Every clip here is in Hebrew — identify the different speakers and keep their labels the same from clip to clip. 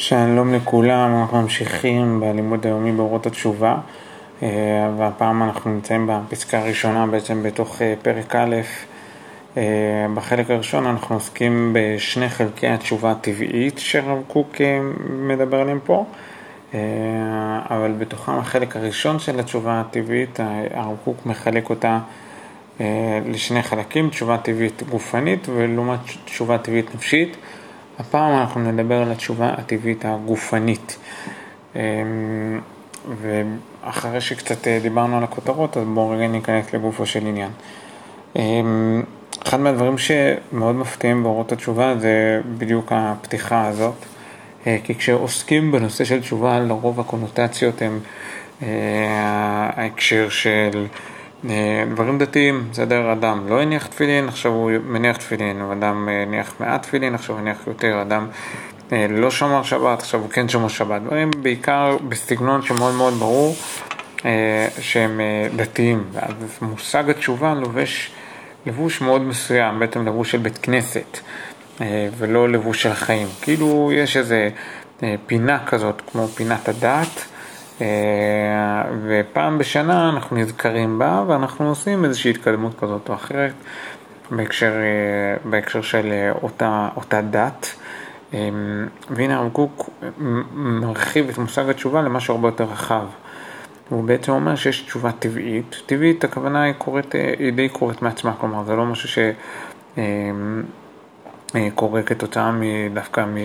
Speaker 1: שלום לכולם, אנחנו ממשיכים בלימוד היומי באורות התשובה. אה, והפעם אנחנו נמצאים בפסקה הראשונה בעצם בתוך אה, פרק א', אה, בחלק הראשון אנחנו עוסקים בשני חלקי התשובה הטבעית שרב קוק מדבר עליהם פה, אבל בתוכם החלק הראשון של התשובה הטבעית, הרב קוק מחלק אותה לשני חלקים, תשובה טבעית גופנית ולעומת תשובה טבעית נפשית. הפעם אנחנו נדבר על התשובה הטבעית הגופנית. אמ, ואחרי שקצת אה, דיברנו על הכותרות, אז בואו רגע ניכנס לגופו של עניין. אמ, אחד מהדברים שמאוד מפתיעים באורות התשובה זה בדיוק הפתיחה הזאת. אה, כי כשעוסקים בנושא של תשובה, לרוב הקונוטציות הן אה, ההקשר של דברים דתיים, בסדר, אדם לא הניח תפילין, עכשיו הוא מניח תפילין, אדם אה, הניח מעט תפילין, עכשיו הוא הניח יותר, אדם אה, לא שומר שבת, עכשיו הוא כן שומר שבת, דברים בעיקר בסגנון שמאוד מאוד ברור שהם דתיים, ואז מושג התשובה לובש לבוש מאוד מסוים, בעצם לבוש של בית כנסת, ולא לבוש של החיים, כאילו יש איזה פינה כזאת, כמו פינת הדת, אה, ופעם בשנה אנחנו נזכרים בה ואנחנו עושים איזושהי התקדמות כזאת או אחרת בהקשר, אה, בהקשר של אה, אותה, אותה דת. והנה הרב קוק מרחיב את מושג התשובה למשהו הרבה יותר רחב. הוא בעצם אומר שיש תשובה טבעית, טבעית הכוונה היא קורית, היא די קורית מעצמה, כלומר זה לא משהו שקורה כתוצאה דווקא מ...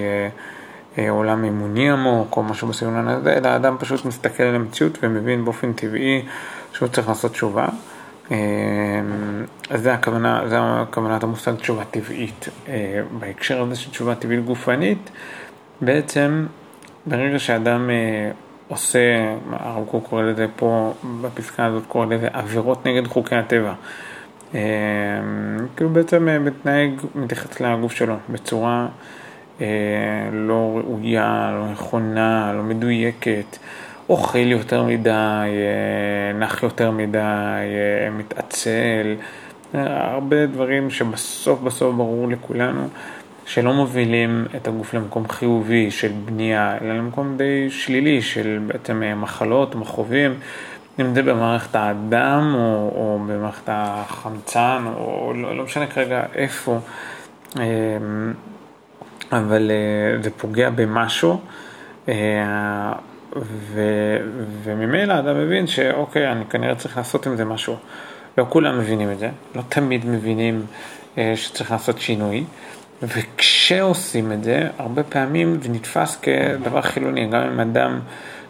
Speaker 1: אה, עולם אמוני עמוק או משהו בסגנון הזה, אלא האדם פשוט מסתכל על המציאות ומבין באופן טבעי שהוא צריך לעשות תשובה. אה, אז זה הכוונה, זה הכוונת המושג תשובה טבעית. אה, בהקשר הזה של תשובה טבעית גופנית, בעצם ברגע שאדם עושה, הרב קוק קורא לזה פה, בפסקה הזאת קורא לזה עבירות נגד חוקי הטבע. כאילו בעצם מתנהג מתייחס לגוף שלו בצורה לא ראויה, לא נכונה, לא מדויקת, אוכל יותר מדי, אה, נח יותר מדי, אה, מתעצל, הרבה דברים שבסוף בסוף ברור לכולנו שלא מובילים את הגוף למקום חיובי של בנייה, אלא למקום די שלילי של בעצם מחלות, מכאובים, אם זה במערכת האדם או, או במערכת החמצן, או לא, לא משנה כרגע איפה. אבל uh, זה פוגע במשהו, uh, ו, וממילא אתה מבין שאוקיי, אני כנראה צריך לעשות עם זה משהו. לא כולם מבינים את זה, לא תמיד מבינים uh, שצריך לעשות שינוי, וכשעושים את זה, הרבה פעמים זה נתפס כדבר חילוני, גם אם אדם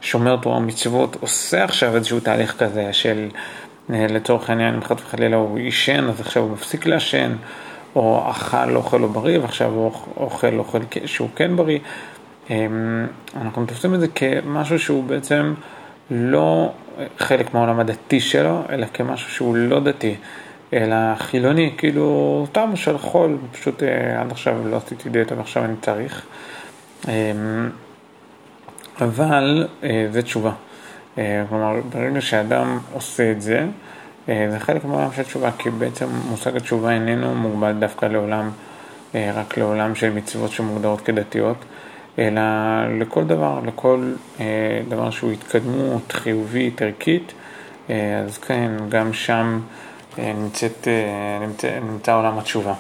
Speaker 1: שומר תורה ומצוות עושה עכשיו איזשהו תהליך כזה של לצורך העניין, אם חס וחלילה הוא עישן, אז עכשיו הוא מפסיק לעשן. או אכל אוכל לא בריא ועכשיו הוא אוכל אוכל שהוא כן בריא. אמ, אנחנו תופסים את זה כמשהו שהוא בעצם לא חלק מהעולם הדתי שלו, אלא כמשהו שהוא לא דתי, אלא חילוני, כאילו תם של חול, פשוט אה, עד עכשיו לא עשיתי דיאטה ועכשיו אני צריך. אמ, אבל אה, זה תשובה. אה, כלומר, ברגע שאדם עושה את זה, אה, זה חלק מהעולם של תשובה, כי בעצם מושג התשובה איננו מוגבל דווקא לעולם, אה, רק לעולם של מצוות שמוגדרות כדתיות, אלא לכל דבר, לכל אה, דבר שהוא התקדמות חיובית, ערכית, אז כן, גם שם נמצאת, נמצא, נמצא עולם התשובה.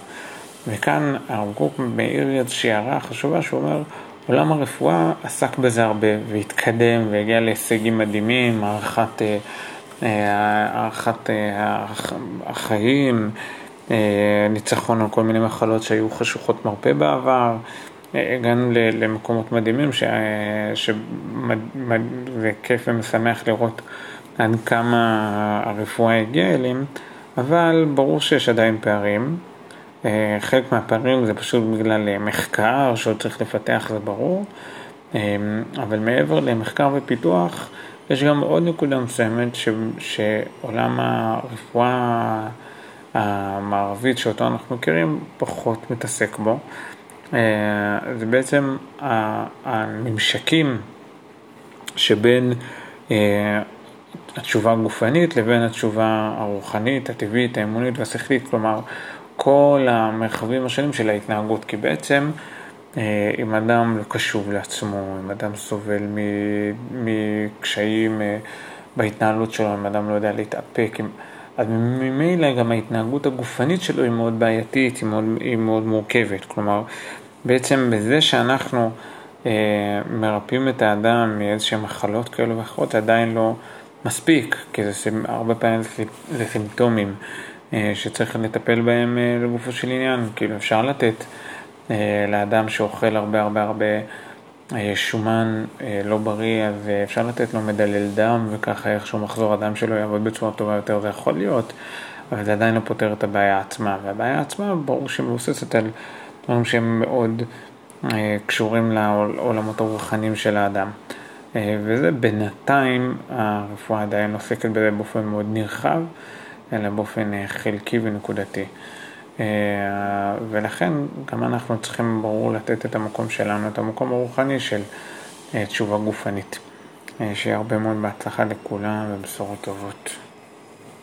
Speaker 1: וכאן הרב קוק מאיר איזושהי הערה חשובה שהוא אומר, עולם הרפואה עסק בזה הרבה והתקדם והגיע להישגים מדהימים, הערכת הארכת אה, החיים, אה, ניצחון על כל מיני מחלות שהיו חשוכות מרפא בעבר. אה, הגענו למקומות מדהימים שזה כיף ומשמח לראות עד כמה הרפואה הגיעה אליהם, אבל ברור שיש עדיין פערים. חלק מהפערים זה פשוט בגלל מחקר שעוד צריך לפתח, זה ברור, אבל מעבר למחקר ופיתוח, יש גם עוד נקודה מסוימת ש, שעולם הרפואה המערבית שאותו אנחנו מכירים פחות מתעסק בו. אה, זה בעצם הממשקים שבין אה, התשובה הגופנית לבין התשובה הרוחנית, הטבעית, האמונית והשכלית, כלומר כל המרחבים השונים של ההתנהגות, כי בעצם אם אדם לא קשוב לעצמו, אם אדם סובל מקשיים בהתנהלות שלו, אם אדם לא יודע להתאפק, אז ממילא גם ההתנהגות הגופנית שלו היא מאוד בעייתית, היא מאוד, היא מאוד מורכבת. כלומר, בעצם בזה שאנחנו אה, מרפאים את האדם מאיזשהם מחלות כאלו ואחרות, זה עדיין לא מספיק, כי זה הרבה פעמים זה סימפטומים אה, שצריך לטפל בהם אה, לגופו של עניין. כאילו אפשר לתת אה, לאדם שאוכל הרבה הרבה הרבה אה, שומן אה, לא בריא, אז אה, אפשר לתת לו מדלל דם וככה איכשהו מחזור הדם שלו יעבוד בצורה טובה יותר, זה יכול להיות, אבל זה עדיין לא פותר את הבעיה עצמה, והבעיה עצמה ברור שהיא מבוססת על דברים שהם מאוד קשורים לעולמות הרוחניים של האדם. וזה בינתיים, הרפואה עדיין עוסקת בזה באופן מאוד נרחב, אלא באופן חלקי ונקודתי. ולכן גם אנחנו צריכים ברור לתת את המקום שלנו, את המקום הרוחני של תשובה גופנית. שיהיה הרבה מאוד בהצלחה לכולם ובשורות טובות.